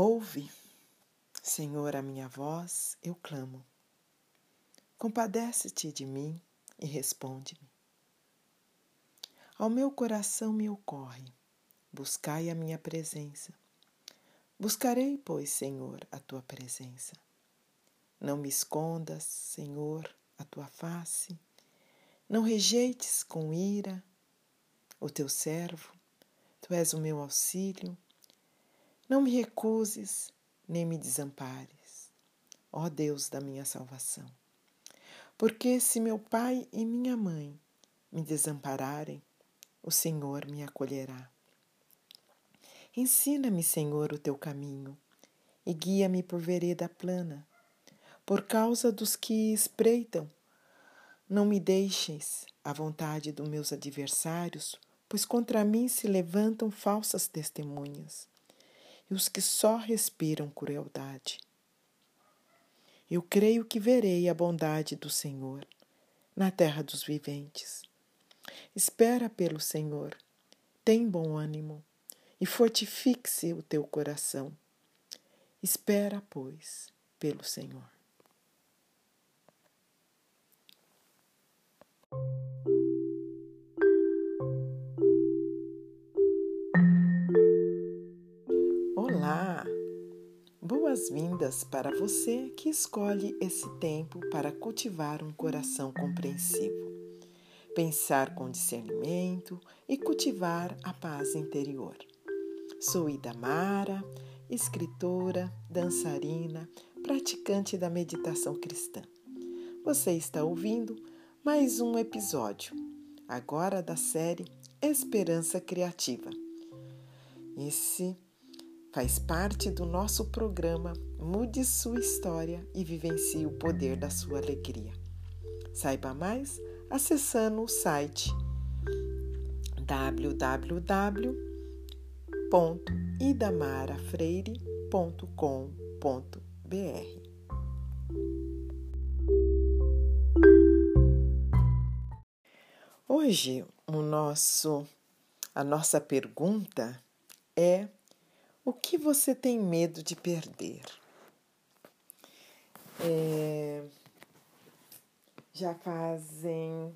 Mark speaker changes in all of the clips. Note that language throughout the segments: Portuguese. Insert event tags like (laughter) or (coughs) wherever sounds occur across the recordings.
Speaker 1: Ouve, Senhor, a minha voz, eu clamo. Compadece-te de mim e responde-me. Ao meu coração me ocorre, buscai a minha presença. Buscarei, pois, Senhor, a tua presença. Não me escondas, Senhor, a tua face. Não rejeites com ira o teu servo. Tu és o meu auxílio. Não me recuses, nem me desampares, ó Deus da minha salvação. Porque se meu pai e minha mãe me desampararem, o Senhor me acolherá. Ensina-me, Senhor, o teu caminho e guia-me por vereda plana. Por causa dos que espreitam, não me deixes à vontade dos meus adversários, pois contra mim se levantam falsas testemunhas e os que só respiram crueldade. Eu creio que verei a bondade do Senhor na terra dos viventes. Espera pelo Senhor, tem bom ânimo e fortifique-se o teu coração. Espera, pois, pelo Senhor. Boas-vindas para você que escolhe esse tempo para cultivar um coração compreensivo, pensar com discernimento e cultivar a paz interior. Sou Idamara, escritora, dançarina, praticante da meditação cristã. Você está ouvindo mais um episódio, agora da série Esperança Criativa. Esse faz parte do nosso programa Mude Sua História e Vivencie o Poder da Sua Alegria. Saiba mais acessando o site www.idamarafreire.com.br. Hoje, o nosso, a nossa pergunta é: o que você tem medo de perder? É, já fazem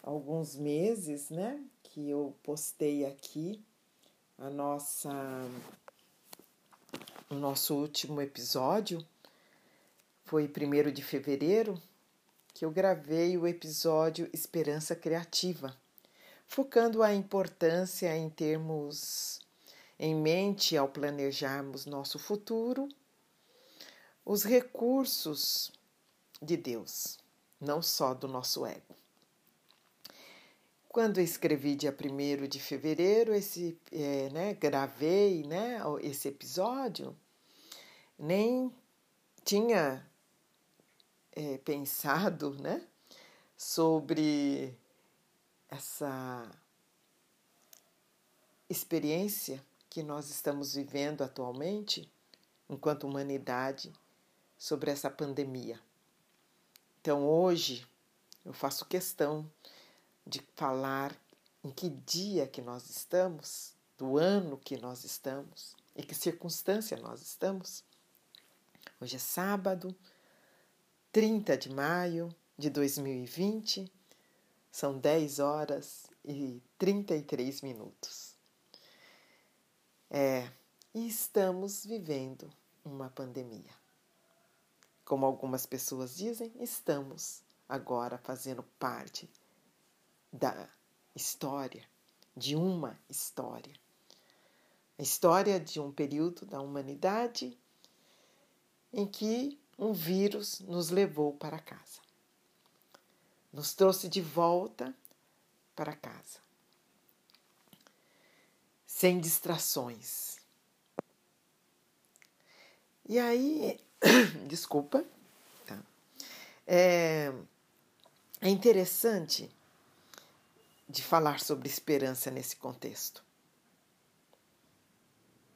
Speaker 1: alguns meses, né, que eu postei aqui a nossa o nosso último episódio foi 1 de fevereiro que eu gravei o episódio Esperança Criativa, focando a importância em termos em mente ao planejarmos nosso futuro, os recursos de Deus, não só do nosso ego. Quando escrevi dia 1 de fevereiro, esse, é, né, gravei né, esse episódio, nem tinha é, pensado né, sobre essa experiência que nós estamos vivendo atualmente, enquanto humanidade, sobre essa pandemia. Então, hoje, eu faço questão de falar em que dia que nós estamos, do ano que nós estamos e que circunstância nós estamos. Hoje é sábado, 30 de maio de 2020, são 10 horas e 33 minutos. É, e estamos vivendo uma pandemia. Como algumas pessoas dizem, estamos agora fazendo parte da história, de uma história. A história de um período da humanidade em que um vírus nos levou para casa. Nos trouxe de volta para casa. Sem distrações. E aí, (coughs) desculpa, tá? é, é interessante de falar sobre esperança nesse contexto.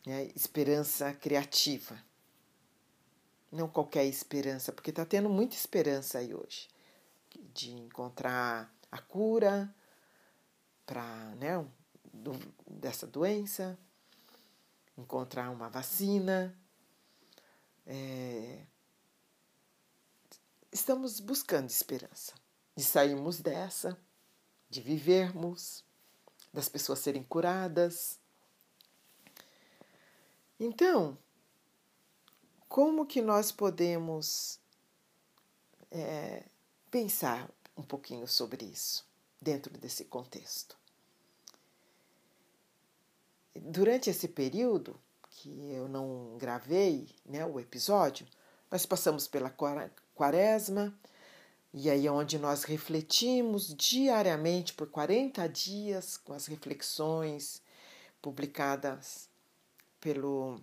Speaker 1: É, esperança criativa não qualquer esperança, porque está tendo muita esperança aí hoje de encontrar a cura para né, do, dessa doença, encontrar uma vacina. É, estamos buscando esperança de sairmos dessa, de vivermos, das pessoas serem curadas. Então, como que nós podemos é, pensar um pouquinho sobre isso dentro desse contexto? Durante esse período que eu não gravei né, o episódio, nós passamos pela quaresma, e aí é onde nós refletimos diariamente por 40 dias com as reflexões publicadas pelo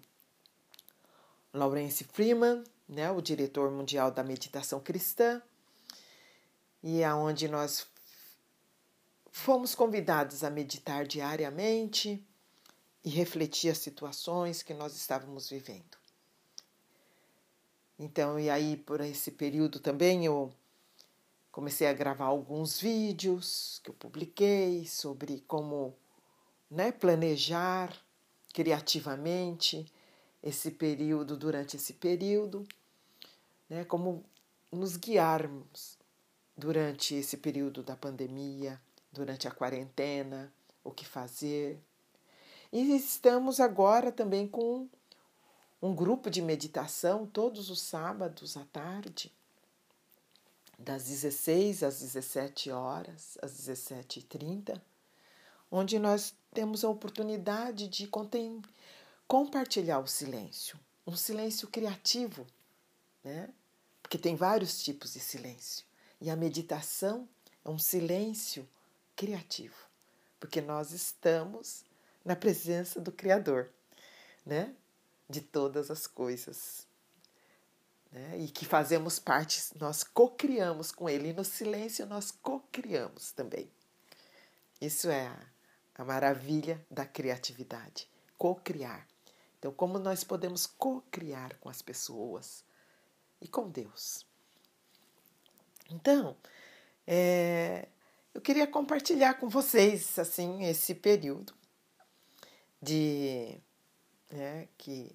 Speaker 1: Lawrence Freeman, né, o diretor mundial da meditação cristã, e aonde nós fomos convidados a meditar diariamente e refletir as situações que nós estávamos vivendo. Então, e aí por esse período também eu comecei a gravar alguns vídeos que eu publiquei sobre como né, planejar criativamente esse período, durante esse período, né, como nos guiarmos durante esse período da pandemia, durante a quarentena, o que fazer. E estamos agora também com um grupo de meditação todos os sábados à tarde, das 16 às 17 horas, às 17h30, onde nós temos a oportunidade de contemplar compartilhar o silêncio, um silêncio criativo, né? Porque tem vários tipos de silêncio. E a meditação é um silêncio criativo, porque nós estamos na presença do Criador, né? De todas as coisas. Né? E que fazemos parte, nós co-criamos com Ele. E no silêncio nós co-criamos também. Isso é a, a maravilha da criatividade. Co-criar. Então, como nós podemos co-criar com as pessoas e com Deus? Então, é, eu queria compartilhar com vocês assim esse período de né, que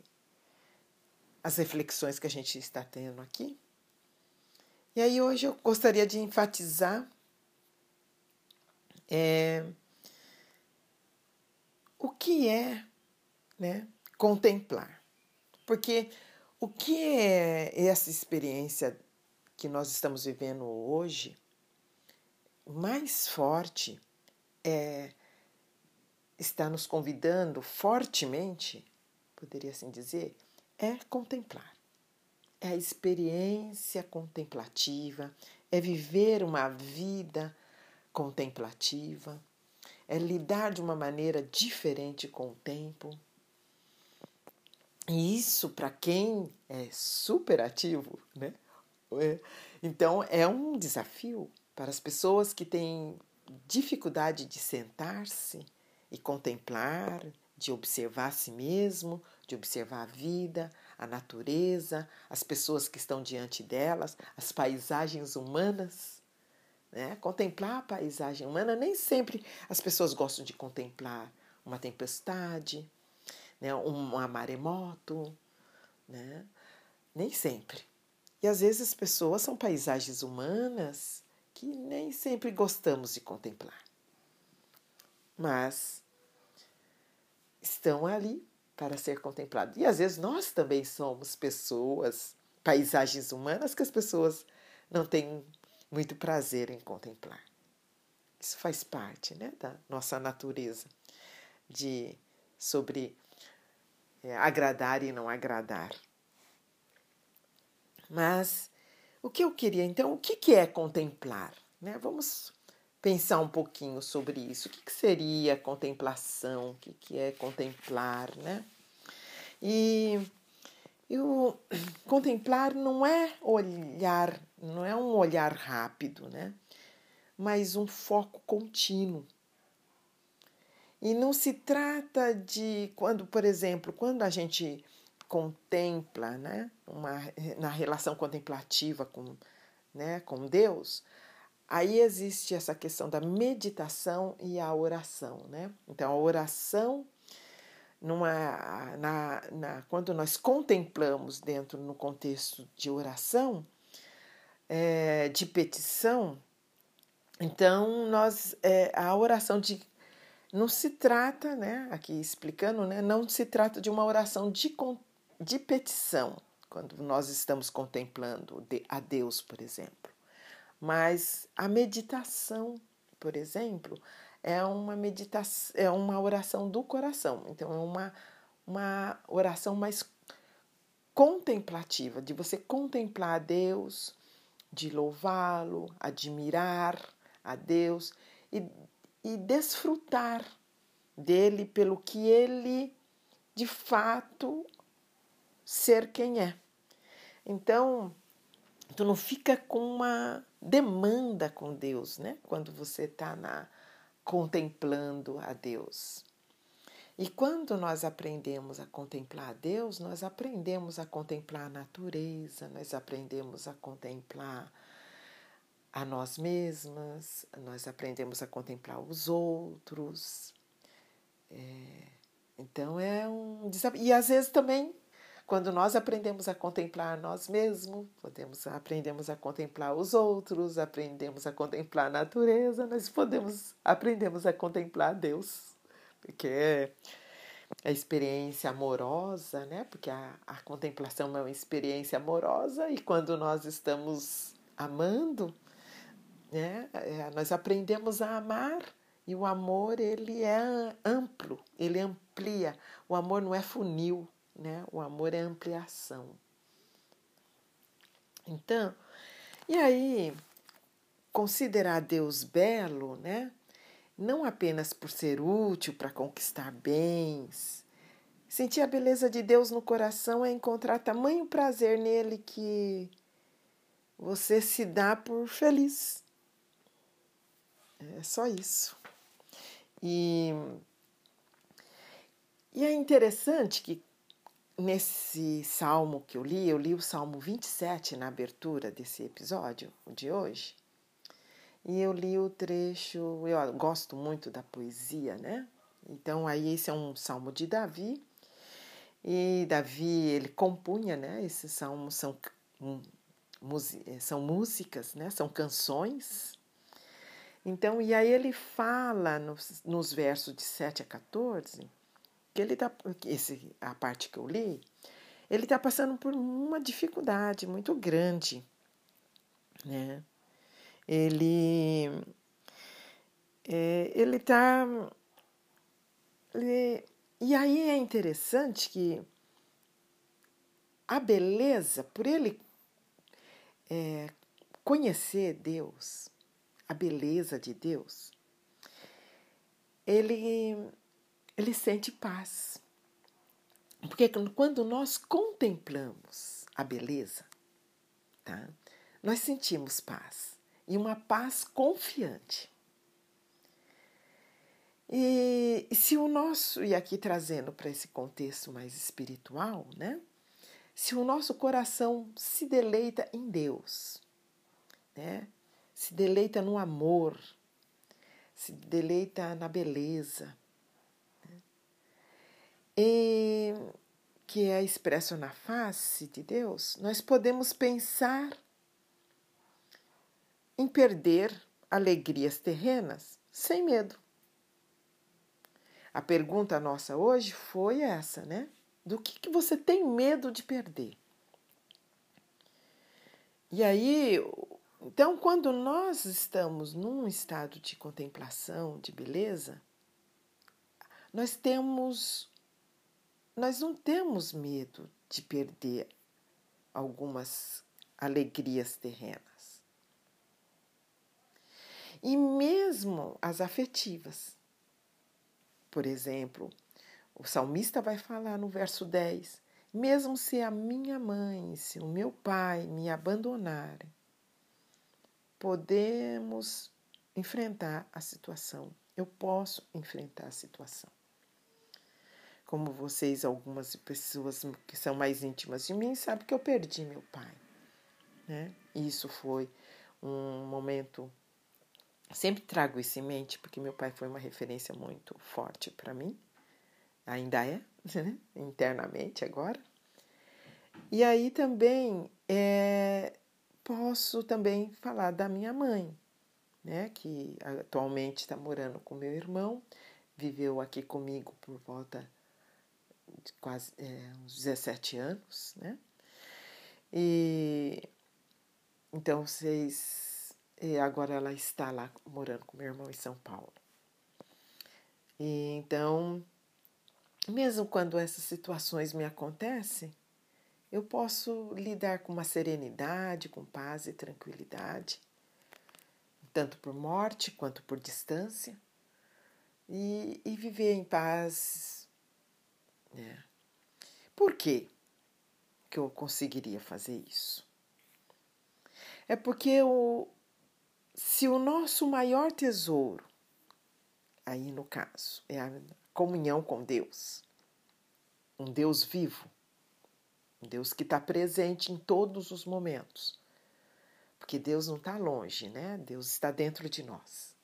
Speaker 1: as reflexões que a gente está tendo aqui. E aí hoje eu gostaria de enfatizar é, o que é né, contemplar. Porque o que é essa experiência que nós estamos vivendo hoje, mais forte é está nos convidando fortemente, poderia assim dizer, é contemplar. É a experiência contemplativa, é viver uma vida contemplativa, é lidar de uma maneira diferente com o tempo e isso, para quem é super ativo, né? É, então, é um desafio para as pessoas que têm dificuldade de sentar-se e contemplar, de observar a si mesmo, de observar a vida, a natureza, as pessoas que estão diante delas, as paisagens humanas. Né? Contemplar a paisagem humana, nem sempre as pessoas gostam de contemplar uma tempestade, né, um maremoto, né? Nem sempre. E às vezes as pessoas são paisagens humanas que nem sempre gostamos de contemplar. Mas estão ali para ser contemplados. E às vezes nós também somos pessoas, paisagens humanas que as pessoas não têm muito prazer em contemplar. Isso faz parte, né, da nossa natureza de sobre é, agradar e não agradar. Mas o que eu queria, então, o que, que é contemplar? Né? Vamos pensar um pouquinho sobre isso. O que, que seria contemplação? O que, que é contemplar? Né? E, e o (clears throat) contemplar não é olhar, não é um olhar rápido, né? mas um foco contínuo e não se trata de quando, por exemplo, quando a gente contempla, né, uma, na relação contemplativa com, né, com Deus, aí existe essa questão da meditação e a oração, né? Então a oração numa, na, na, quando nós contemplamos dentro no contexto de oração, é, de petição, então nós é, a oração de não se trata, né, aqui explicando, né, não se trata de uma oração de, de petição, quando nós estamos contemplando a Deus, por exemplo. Mas a meditação, por exemplo, é uma meditação, é uma oração do coração. Então é uma, uma oração mais contemplativa, de você contemplar a Deus, de louvá-lo, admirar a Deus e, e desfrutar dele pelo que ele de fato ser quem é. Então, tu não fica com uma demanda com Deus, né? Quando você está na contemplando a Deus. E quando nós aprendemos a contemplar a Deus, nós aprendemos a contemplar a natureza, nós aprendemos a contemplar a nós mesmas, nós aprendemos a contemplar os outros. É, então é um desafio. E às vezes também quando nós aprendemos a contemplar nós mesmos, podemos aprendemos a contemplar os outros, aprendemos a contemplar a natureza, nós podemos aprendemos a contemplar Deus, porque é a experiência amorosa, né? Porque a, a contemplação é uma experiência amorosa e quando nós estamos amando, né? É, nós aprendemos a amar e o amor ele é amplo, ele amplia. O amor não é funil, né? O amor é ampliação. Então, e aí, considerar Deus belo, né? Não apenas por ser útil para conquistar bens. Sentir a beleza de Deus no coração é encontrar tamanho prazer nele que você se dá por feliz. É só isso. E, e é interessante que nesse salmo que eu li, eu li o salmo 27 na abertura desse episódio de hoje. E eu li o trecho, eu gosto muito da poesia, né? Então aí esse é um salmo de Davi. E Davi, ele compunha, né? Esses salmos são são músicas, né? São canções. Então, e aí ele fala nos, nos versos de 7 a 14, que ele tá, esse, a parte que eu li, ele está passando por uma dificuldade muito grande, né? Ele é, ele está e aí é interessante que a beleza, por ele é, conhecer Deus, a beleza de Deus, ele ele sente paz. Porque quando nós contemplamos a beleza, tá? nós sentimos paz e uma paz confiante. E, se o nosso, e aqui trazendo para esse contexto mais espiritual, né? Se o nosso coração se deleita em Deus, né? Se deleita no amor, se deleita na beleza, e que é expresso na face de Deus, nós podemos pensar em perder alegrias terrenas sem medo. A pergunta nossa hoje foi essa, né? Do que, que você tem medo de perder? E aí, então, quando nós estamos num estado de contemplação, de beleza, nós temos nós não temos medo de perder algumas alegrias terrenas. E mesmo as afetivas. Por exemplo, o salmista vai falar no verso 10: Mesmo se a minha mãe, se o meu pai me abandonarem, podemos enfrentar a situação. Eu posso enfrentar a situação como vocês, algumas pessoas que são mais íntimas de mim, sabem que eu perdi meu pai. Né? Isso foi um momento. Sempre trago isso em mente, porque meu pai foi uma referência muito forte para mim, ainda é, né? internamente agora. E aí também é, posso também falar da minha mãe, né? Que atualmente está morando com meu irmão, viveu aqui comigo por volta de quase é, uns 17 anos, né? E então vocês. agora ela está lá morando com meu irmão em São Paulo. E então, mesmo quando essas situações me acontecem, eu posso lidar com uma serenidade, com paz e tranquilidade, tanto por morte quanto por distância, e, e viver em paz. Né? Por quê que eu conseguiria fazer isso? É porque o, se o nosso maior tesouro, aí no caso, é a comunhão com Deus, um Deus vivo, um Deus que está presente em todos os momentos. Porque Deus não está longe, né? Deus está dentro de nós.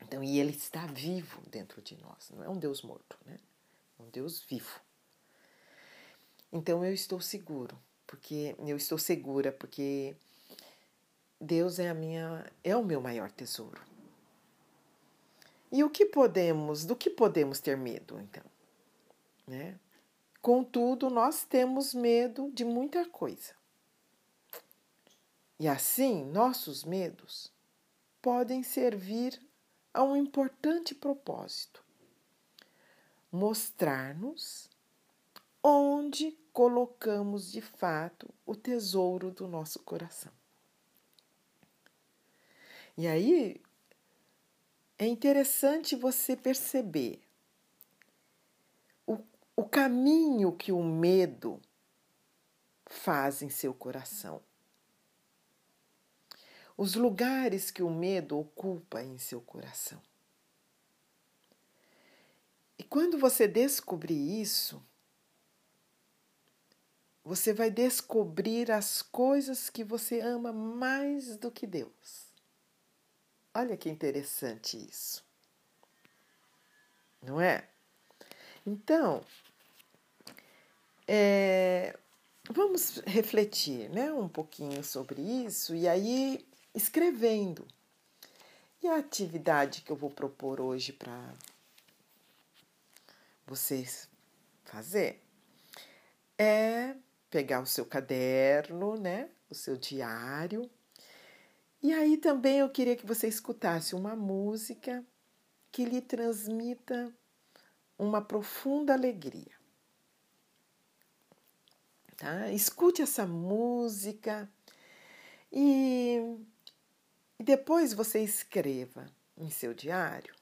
Speaker 1: Então, e Ele está vivo dentro de nós. Não é um Deus morto, né? Um Deus vivo. Então eu estou seguro, porque eu estou segura, porque Deus é a minha é o meu maior tesouro. E o que podemos, do que podemos ter medo, então? Né? Contudo, nós temos medo de muita coisa. E assim, nossos medos podem servir a um importante propósito: mostrar-nos onde colocamos de fato o tesouro do nosso coração. E aí é interessante você perceber o, o caminho que o medo faz em seu coração. Os lugares que o medo ocupa em seu coração. E quando você descobrir isso, você vai descobrir as coisas que você ama mais do que Deus. Olha que interessante isso. Não é? Então, é, vamos refletir né, um pouquinho sobre isso e aí escrevendo. E a atividade que eu vou propor hoje para vocês fazer é pegar o seu caderno, né, o seu diário e aí também eu queria que você escutasse uma música que lhe transmita uma profunda alegria. Tá? Escute essa música e depois você escreva em seu diário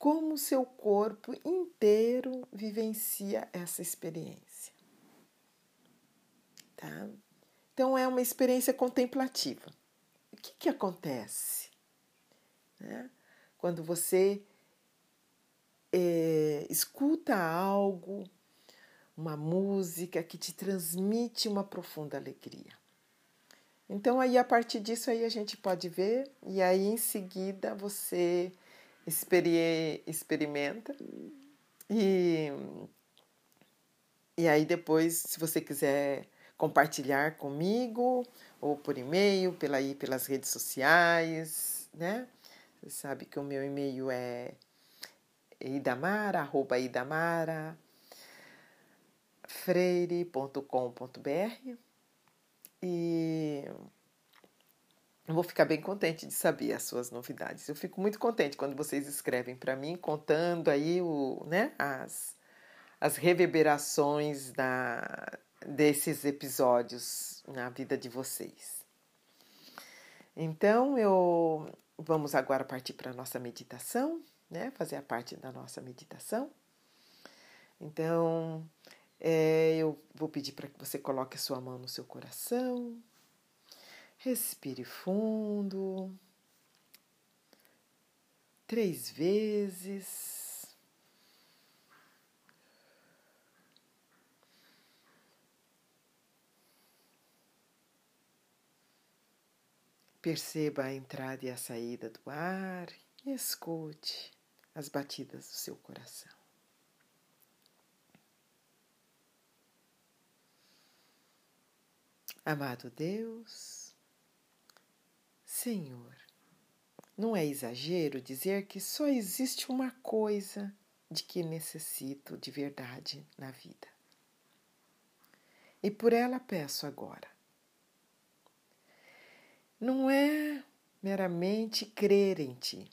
Speaker 1: como seu corpo inteiro vivencia essa experiência. Tá? Então, é uma experiência contemplativa. O que, que acontece? Né? Quando você é, escuta algo, uma música que te transmite uma profunda alegria. Então, aí, a partir disso, aí a gente pode ver, e aí, em seguida, você experimenta e, e aí depois, se você quiser compartilhar comigo, ou por e-mail, pela, aí, pelas redes sociais, né? Você sabe que o meu e-mail é idamara, arroba idamara, freire.com.br e eu vou ficar bem contente de saber as suas novidades. Eu fico muito contente quando vocês escrevem para mim, contando aí o, né, as, as reverberações da, desses episódios na vida de vocês. Então, eu vamos agora partir para a nossa meditação, né? Fazer a parte da nossa meditação. Então, é, eu vou pedir para que você coloque a sua mão no seu coração, Respire fundo. Três vezes. Perceba a entrada e a saída do ar e escute as batidas do seu coração. Amado Deus, Senhor, não é exagero dizer que só existe uma coisa de que necessito de verdade na vida. E por ela peço agora. Não é meramente crer em Ti,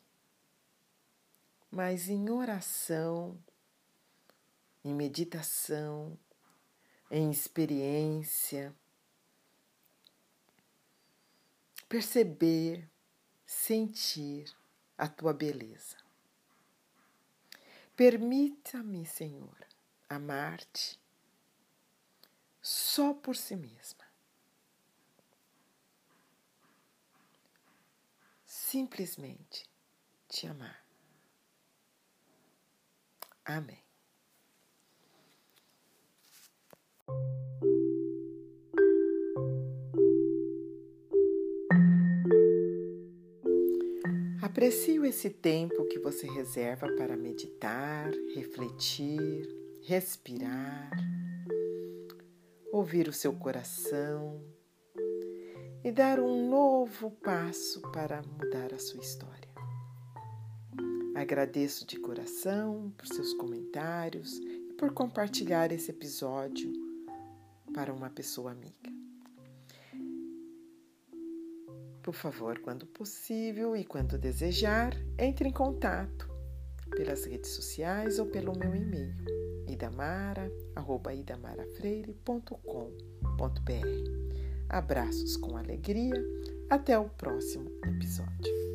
Speaker 1: mas em oração, em meditação, em experiência, perceber, sentir a tua beleza. Permita-me, Senhor, amar-te só por si mesma. Simplesmente te amar. Amém. Aprecio esse tempo que você reserva para meditar, refletir, respirar, ouvir o seu coração e dar um novo passo para mudar a sua história. Agradeço de coração por seus comentários e por compartilhar esse episódio para uma pessoa amiga. Por favor, quando possível e quando desejar, entre em contato pelas redes sociais ou pelo meu e-mail idamara@idamarafreire.com.br. Abraços com alegria. Até o próximo episódio.